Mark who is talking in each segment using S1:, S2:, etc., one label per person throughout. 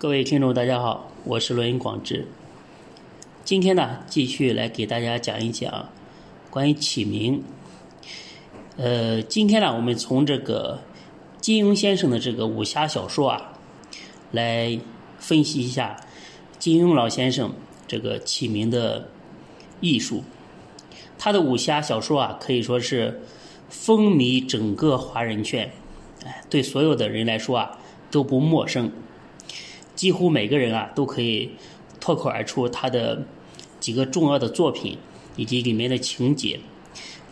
S1: 各位听众，大家好，我是罗云广志。今天呢，继续来给大家讲一讲关于起名。呃，今天呢，我们从这个金庸先生的这个武侠小说啊，来分析一下金庸老先生这个起名的艺术。他的武侠小说啊，可以说是风靡整个华人圈，哎，对所有的人来说啊都不陌生。几乎每个人啊都可以脱口而出他的几个重要的作品，以及里面的情节，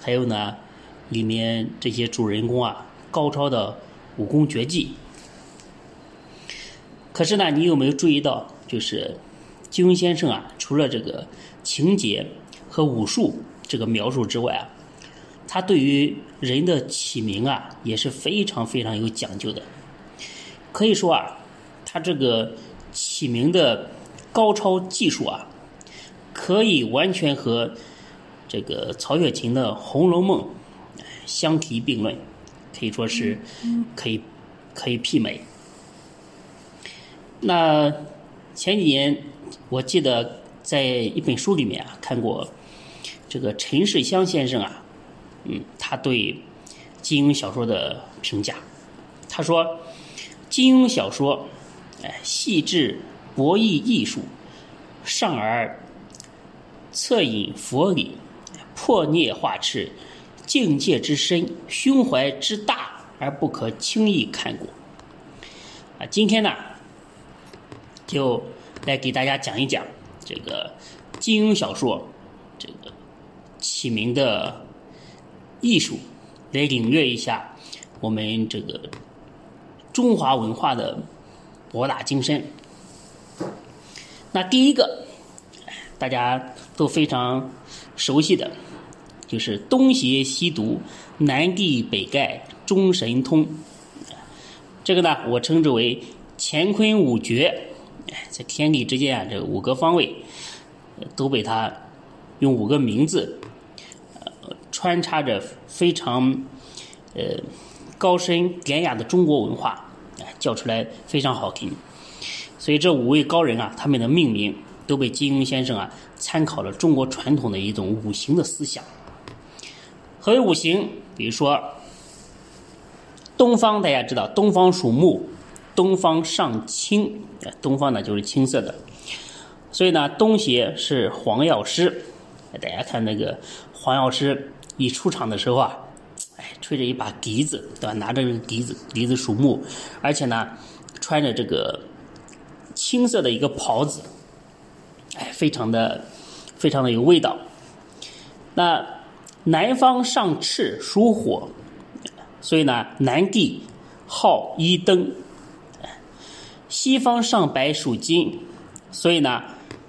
S1: 还有呢里面这些主人公啊高超的武功绝技。可是呢，你有没有注意到，就是金庸先生啊，除了这个情节和武术这个描述之外啊，他对于人的起名啊也是非常非常有讲究的，可以说啊。他这个起名的高超技术啊，可以完全和这个曹雪芹的《红楼梦》相提并论，可以说是可以可以媲美。那前几年我记得在一本书里面啊看过这个陈世香先生啊，嗯，他对金庸小说的评价，他说金庸小说。哎，细致博弈艺术，上而侧隐佛理，破涅化赤，境界之深，胸怀之大，而不可轻易看过。啊，今天呢，就来给大家讲一讲这个金庸小说这个起名的艺术，来领略一下我们这个中华文化的。博大精深。那第一个，大家都非常熟悉的，就是东邪西毒，南帝北丐，中神通。这个呢，我称之为乾坤五绝。在天地之间啊，这五个方位都被他用五个名字，穿插着非常呃高深典雅的中国文化。叫出来非常好听，所以这五位高人啊，他们的命名都被金庸先生啊参考了中国传统的一种五行的思想。何为五行？比如说，东方大家知道，东方属木，东方上青，东方呢就是青色的，所以呢，东邪是黄药师。大家看那个黄药师一出场的时候啊。吹着一把笛子，对吧？拿着笛子，笛子属木，而且呢，穿着这个青色的一个袍子，哎，非常的非常的有味道。那南方上赤属火，所以呢，南帝号一灯；西方上白属金，所以呢，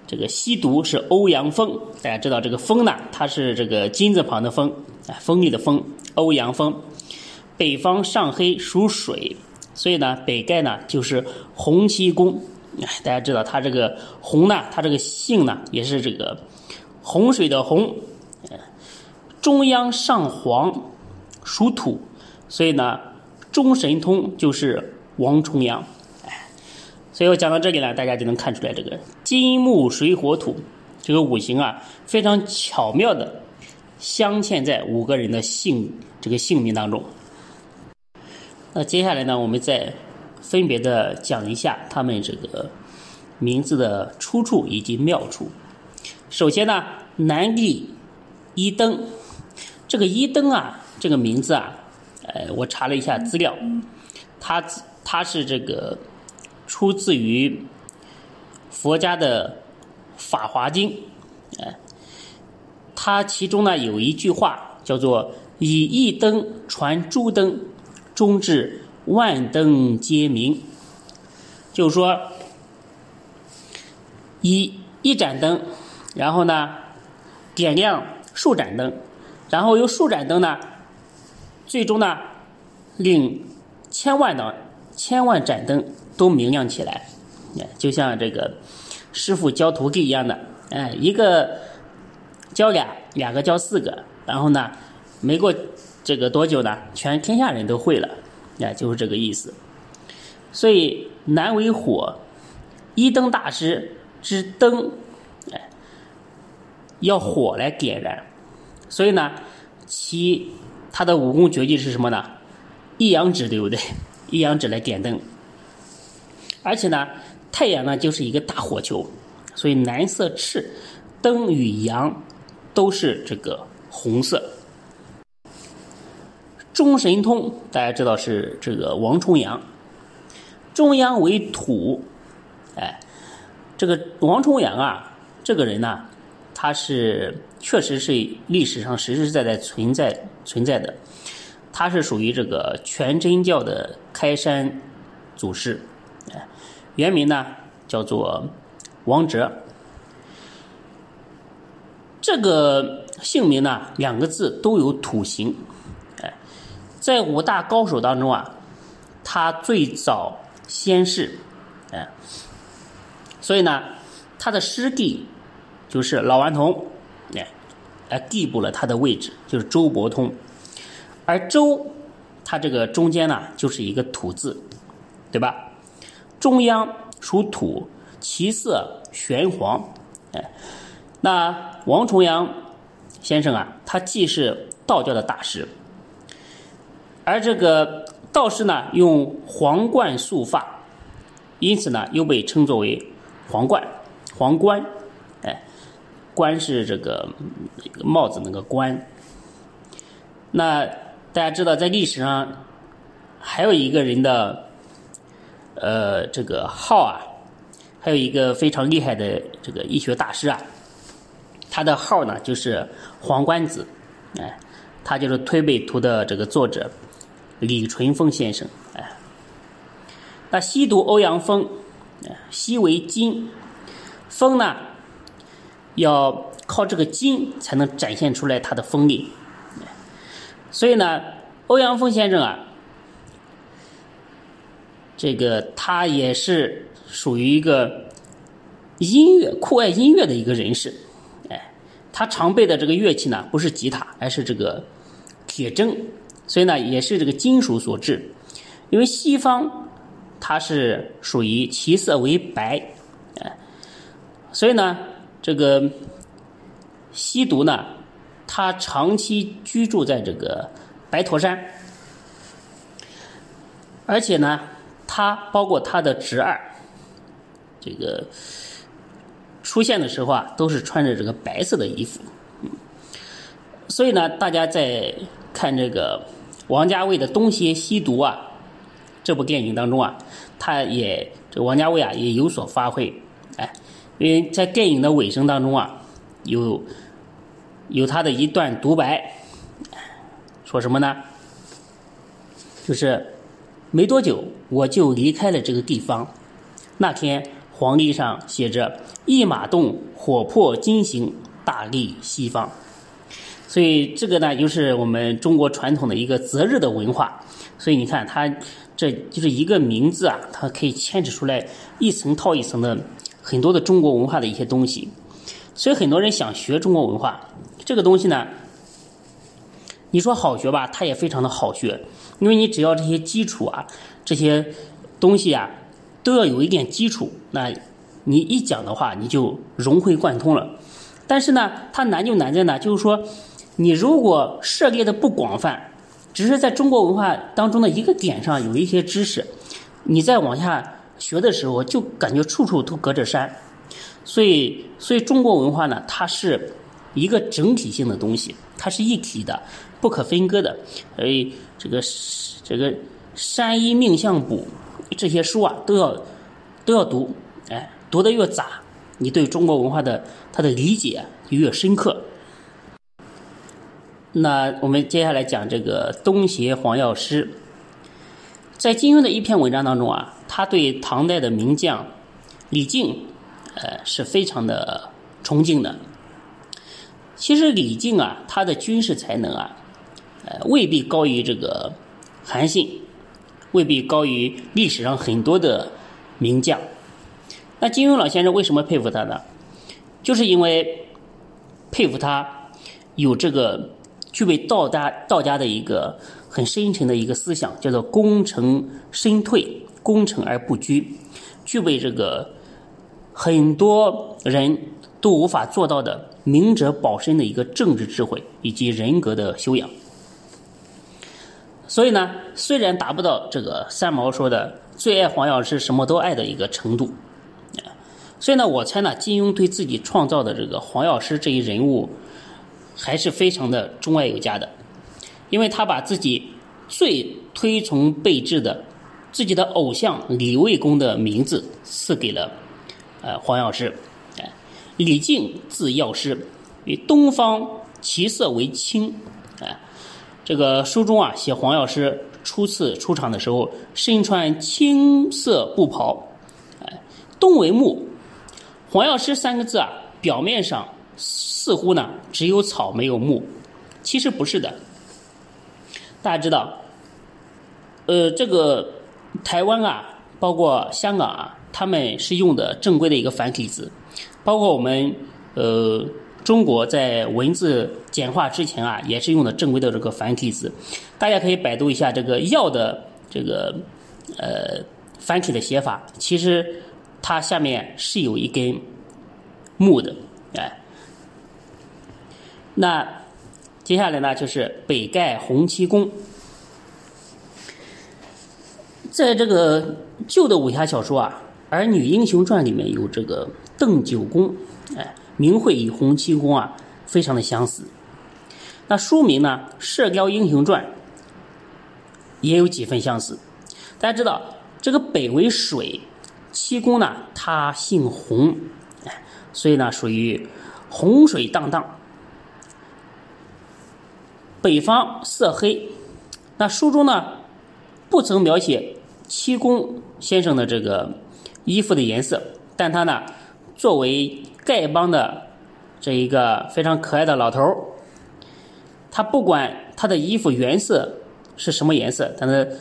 S1: 这个西毒是欧阳锋。大家知道这个锋呢，它是这个金字旁的锋，啊，锋利的锋。欧阳锋，北方上黑属水，所以呢，北丐呢就是洪七公。哎，大家知道他这个洪呢，他这个姓呢也是这个洪水的洪。中央上黄属土，所以呢，中神通就是王重阳。哎，所以我讲到这里呢，大家就能看出来这个金木水火土这个五行啊，非常巧妙的。镶嵌在五个人的姓这个姓名当中。那接下来呢，我们再分别的讲一下他们这个名字的出处以及妙处。首先呢，南帝一灯，这个一灯啊，这个名字啊，呃，我查了一下资料，它它是这个出自于佛家的《法华经》，哎。它其中呢有一句话叫做“以一灯传诸灯，终至万灯皆明”，就是说，一一盏灯，然后呢点亮数盏灯，然后由数盏灯呢，最终呢令千万的千万盏灯都明亮起来，就像这个师傅教徒弟一样的，哎，一个。教俩，两个教四个，然后呢，没过这个多久呢，全天下人都会了，啊，就是这个意思。所以南为火，一灯大师之灯，哎，要火来点燃，所以呢，其他的武功绝技是什么呢？一阳指，对不对？一阳指来点灯，而且呢，太阳呢就是一个大火球，所以蓝色赤，灯与阳都是这个红色。中神通，大家知道是这个王重阳，中央为土，哎，这个王重阳啊，这个人呢，他是确实是历史上实实在在存在存在的。他是属于这个全真教的开山祖师，哎，原名呢叫做王哲。这个姓名呢，两个字都有土形，哎，在五大高手当中啊，他最早先逝，哎，所以呢，他的师弟就是老顽童，哎，来递补了他的位置，就是周伯通。而周，它这个中间呢，就是一个土字，对吧？中央属土，其色玄黄，哎，那王重阳先生啊，他既是道教的大师，而这个道士呢，用皇冠束发，因此呢，又被称作为皇冠、皇冠，哎，冠是这个帽子那个冠，那。大家知道，在历史上还有一个人的呃这个号啊，还有一个非常厉害的这个医学大师啊，他的号呢就是黄冠子，哎，他就是《推背图》的这个作者李淳风先生，哎，那西毒欧阳锋，西为金，锋呢要靠这个金才能展现出来他的锋利。所以呢，欧阳锋先生啊，这个他也是属于一个音乐酷爱音乐的一个人士，他常备的这个乐器呢，不是吉他，而是这个铁筝，所以呢，也是这个金属所制。因为西方它是属于其色为白，哎，所以呢，这个吸毒呢。他长期居住在这个白驼山，而且呢，他包括他的侄儿，这个出现的时候啊，都是穿着这个白色的衣服。所以呢，大家在看这个王家卫的《东邪西毒》啊这部电影当中啊，他也这王家卫啊也有所发挥，哎，因为在电影的尾声当中啊有。有他的一段独白，说什么呢？就是没多久我就离开了这个地方。那天黄历上写着“一马动，火破金星，大利西方”。所以这个呢，就是我们中国传统的一个择日的文化。所以你看，它这就是一个名字啊，它可以牵扯出来一层套一层的很多的中国文化的一些东西。所以很多人想学中国文化。这个东西呢，你说好学吧，它也非常的好学，因为你只要这些基础啊，这些东西啊，都要有一点基础，那你一讲的话，你就融会贯通了。但是呢，它难就难在呢，就是说，你如果涉猎的不广泛，只是在中国文化当中的一个点上有一些知识，你再往下学的时候，就感觉处处都隔着山。所以，所以中国文化呢，它是。一个整体性的东西，它是一体的，不可分割的。所以这个这个《山医命相卜》这些书啊，都要都要读。哎，读的越杂，你对中国文化的它的理解就越深刻。那我们接下来讲这个东邪黄药师，在金庸的一篇文章当中啊，他对唐代的名将李靖，呃，是非常的崇敬的。其实李靖啊，他的军事才能啊，呃，未必高于这个韩信，未必高于历史上很多的名将。那金庸老先生为什么佩服他呢？就是因为佩服他有这个具备道家道家的一个很深沉的一个思想，叫做功成身退，功成而不居，具备这个很多人都无法做到的明哲保身的一个政治智慧以及人格的修养。所以呢，虽然达不到这个三毛说的最爱黄药师什么都爱的一个程度，所以呢，我猜呢，金庸对自己创造的这个黄药师这一人物，还是非常的钟爱有加的，因为他把自己最推崇备至的自己的偶像李卫公的名字赐给了呃黄药师，哎，李靖字药师，与东方其色为青，这个书中啊，写黄药师初次出场的时候，身穿青色布袍，哎，东为木。黄药师三个字啊，表面上似乎呢只有草没有木，其实不是的。大家知道，呃，这个台湾啊，包括香港啊，他们是用的正规的一个繁体字，包括我们呃。中国在文字简化之前啊，也是用的正规的这个繁体字。大家可以百度一下这个“药”的这个呃繁体的写法，其实它下面是有一根木的，哎。那接下来呢，就是北丐洪七公。在这个旧的武侠小说啊，《儿女英雄传》里面有这个邓九公，哎。名讳与洪七公啊，非常的相似。那书名呢，《射雕英雄传》也有几分相似。大家知道，这个北为水，七公呢，他姓洪，所以呢，属于洪水荡荡。北方色黑，那书中呢，不曾描写七公先生的这个衣服的颜色，但他呢，作为丐帮的这一个非常可爱的老头，他不管他的衣服原色是什么颜色，但是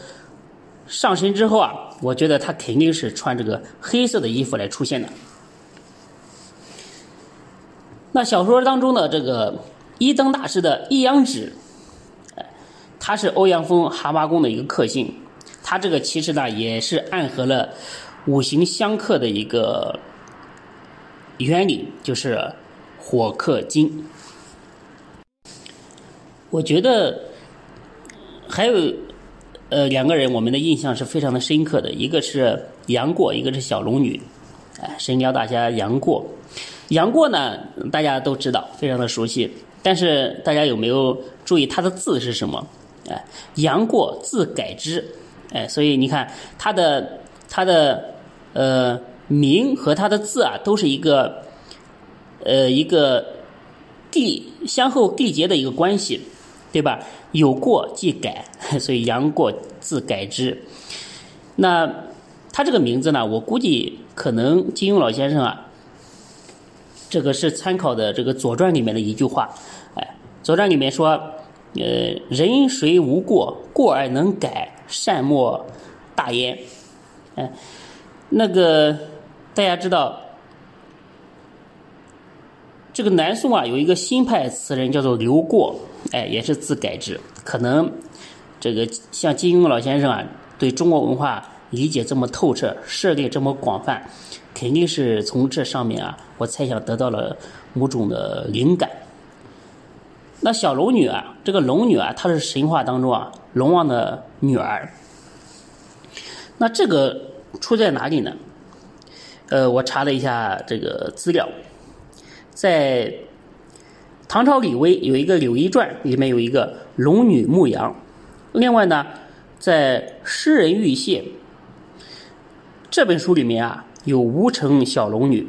S1: 上身之后啊，我觉得他肯定是穿这个黑色的衣服来出现的。那小说当中的这个一灯大师的一阳指，他是欧阳锋蛤蟆功的一个克星，他这个其实呢也是暗合了五行相克的一个。原理就是火克金。我觉得还有呃两个人，我们的印象是非常的深刻的，一个是杨过，一个是小龙女。哎，神雕大侠杨过，杨过呢大家都知道，非常的熟悉。但是大家有没有注意他的字是什么？哎，杨过字改之。哎，所以你看他的他的呃。名和他的字啊，都是一个，呃，一个缔相互缔结的一个关系，对吧？有过即改，所以杨过字改之。那他这个名字呢，我估计可能金庸老先生啊，这个是参考的这个《左传》里面的一句话，哎，《左传》里面说，呃，人谁无过，过而能改，善莫大焉。哎，那个。大家知道，这个南宋啊，有一个新派词人叫做刘过，哎，也是字改之。可能这个像金庸老先生啊，对中国文化理解这么透彻，涉猎这么广泛，肯定是从这上面啊，我猜想得到了某种的灵感。那小龙女啊，这个龙女啊，她是神话当中啊龙王的女儿。那这个出在哪里呢？呃，我查了一下这个资料，在唐朝李威有一个《柳毅传》，里面有一个龙女牧羊。另外呢，在《诗人玉燮》这本书里面啊，有吴城小龙女。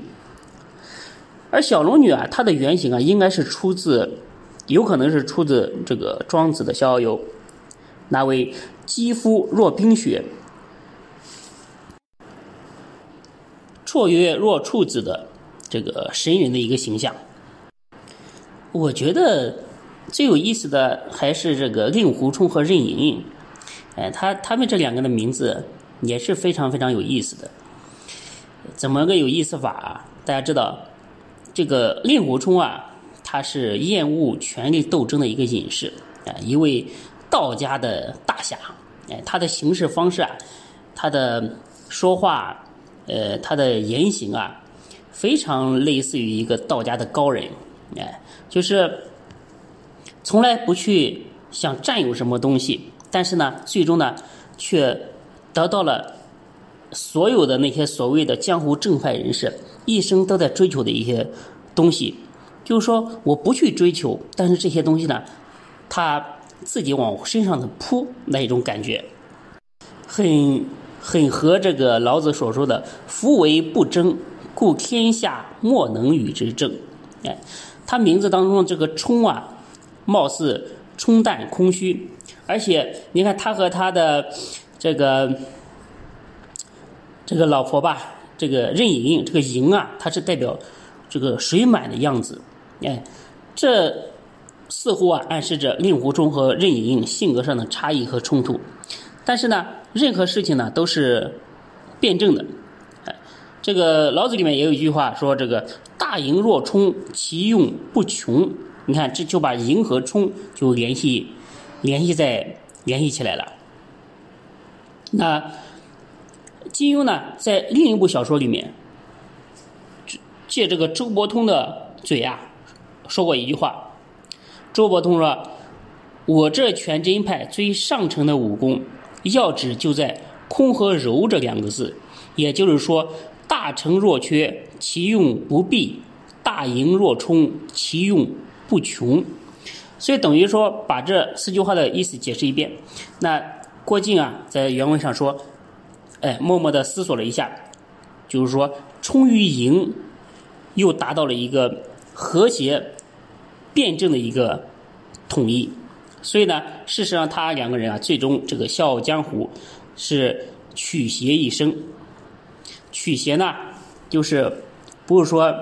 S1: 而小龙女啊，她的原型啊，应该是出自，有可能是出自这个庄子的《逍遥游》，那位肌肤若冰雪。绰约若处子的这个神人的一个形象，我觉得最有意思的还是这个令狐冲和任盈盈，哎，他他们这两个的名字也是非常非常有意思的。怎么个有意思法？啊大家知道，这个令狐冲啊，他是厌恶权力斗争的一个隐士啊，一位道家的大侠，哎，他的行事方式啊，他的说话。呃，他的言行啊，非常类似于一个道家的高人，哎，就是从来不去想占有什么东西，但是呢，最终呢，却得到了所有的那些所谓的江湖正派人士一生都在追求的一些东西。就是说，我不去追求，但是这些东西呢，他自己往身上的扑那一种感觉，很很和这个老子所说的“夫为不争，故天下莫能与之争”。哎，他名字当中这个“冲”啊，貌似冲淡空虚，而且你看他和他的这个这个老婆吧，这个任盈盈，这个“盈”啊，它是代表这个水满的样子。哎，这似乎啊暗示着令狐冲和任盈盈性格上的差异和冲突。但是呢，任何事情呢都是辩证的。这个老子里面也有一句话说：“这个大盈若冲，其用不穷。”你看，这就把盈和冲就联系联系在联系起来了。那金庸呢，在另一部小说里面，借这个周伯通的嘴啊。说过一句话，周伯通说：“我这全真派最上乘的武功，要旨就在空和柔这两个字。也就是说，大成若缺，其用不弊；大盈若冲，其用不穷。所以等于说，把这四句话的意思解释一遍。那郭靖啊，在原文上说，哎，默默的思索了一下，就是说，冲与盈，又达到了一个和谐。”辩证的一个统一，所以呢，事实上他两个人啊，最终这个笑傲江湖是取邪一生。取邪呢，就是不是说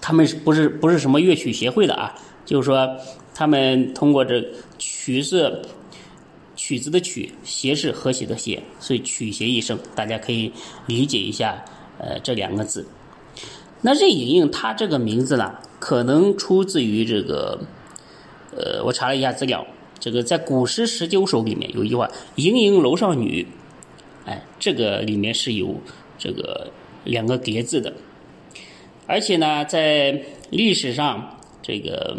S1: 他们不是不是什么乐曲协会的啊，就是说他们通过这曲是曲子的曲，谐是和谐的协，所以取邪一生，大家可以理解一下呃这两个字。那任盈盈她这个名字呢？可能出自于这个，呃，我查了一下资料，这个在《古诗十九首》里面有一句话“盈盈楼上女”，哎，这个里面是有这个两个叠字的，而且呢，在历史上这个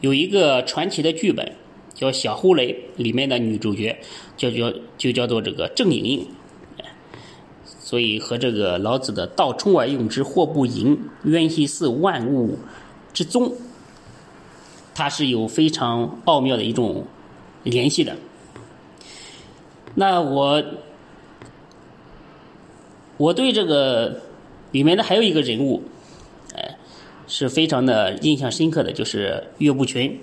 S1: 有一个传奇的剧本叫《小呼雷》，里面的女主角叫叫就叫做这个郑盈盈。所以和这个老子的“道冲而用之，或不盈；渊兮似万物之宗”，它是有非常奥妙的一种联系的。那我我对这个里面的还有一个人物，哎，是非常的印象深刻的，就是岳不群。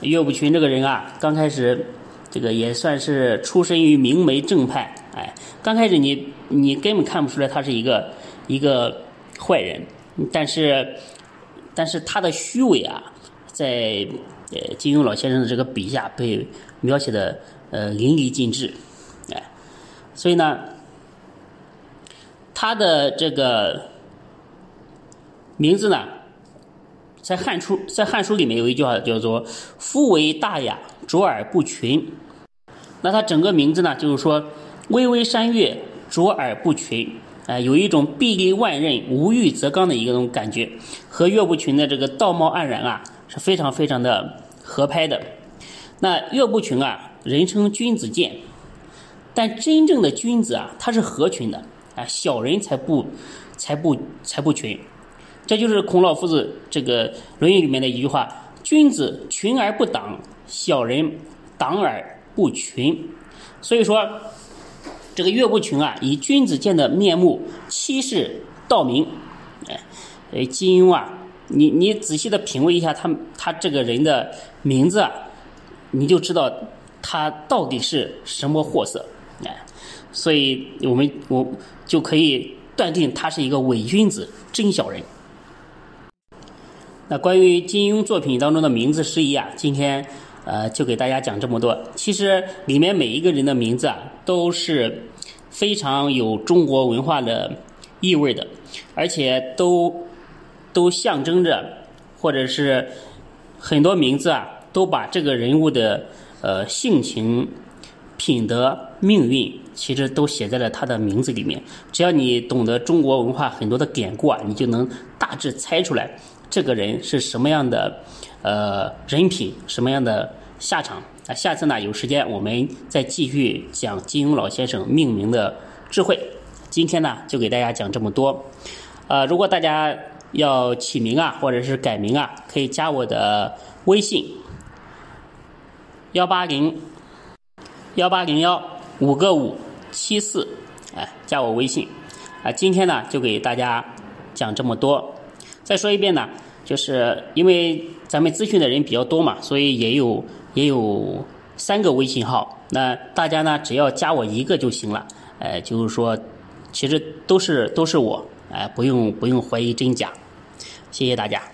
S1: 岳不群这个人啊，刚开始这个也算是出身于明媒正派。哎，刚开始你你根本看不出来他是一个一个坏人，但是但是他的虚伪啊，在呃金庸老先生的这个笔下被描写的呃淋漓尽致，哎，所以呢，他的这个名字呢，在汉书在汉书里面有一句话叫做“夫为大雅，卓尔不群”，那他整个名字呢，就是说。巍巍山岳，卓尔不群，啊，有一种壁立万仞，无欲则刚的一个那种感觉，和岳不群的这个道貌岸然啊，是非常非常的合拍的。那岳不群啊，人称君子剑，但真正的君子啊，他是合群的，啊，小人才不才不才不群。这就是孔老夫子这个《论语》里面的一句话：君子群而不党，小人党而不群。所以说。这个岳不群啊，以君子剑的面目欺世盗名，哎，呃，金庸啊，你你仔细的品味一下他他这个人的名字啊，你就知道他到底是什么货色，哎，所以我们我就可以断定他是一个伪君子、真小人。那关于金庸作品当中的名字释义啊，今天。呃，就给大家讲这么多。其实里面每一个人的名字啊，都是非常有中国文化的意味的，而且都都象征着，或者是很多名字啊，都把这个人物的呃性情、品德、命运其实都写在了他的名字里面。只要你懂得中国文化很多的典故啊，你就能大致猜出来这个人是什么样的呃人品，什么样的下场啊。下次呢有时间我们再继续讲金庸老先生命名的智慧。今天呢就给大家讲这么多。呃，如果大家要起名啊，或者是改名啊，可以加我的微信幺八零幺八零幺五个五七四，哎，加我微信啊。今天呢，就给大家讲这么多。再说一遍呢，就是因为咱们咨询的人比较多嘛，所以也有也有三个微信号。那大家呢，只要加我一个就行了。哎，就是说，其实都是都是我。哎，不用不用怀疑真假，谢谢大家。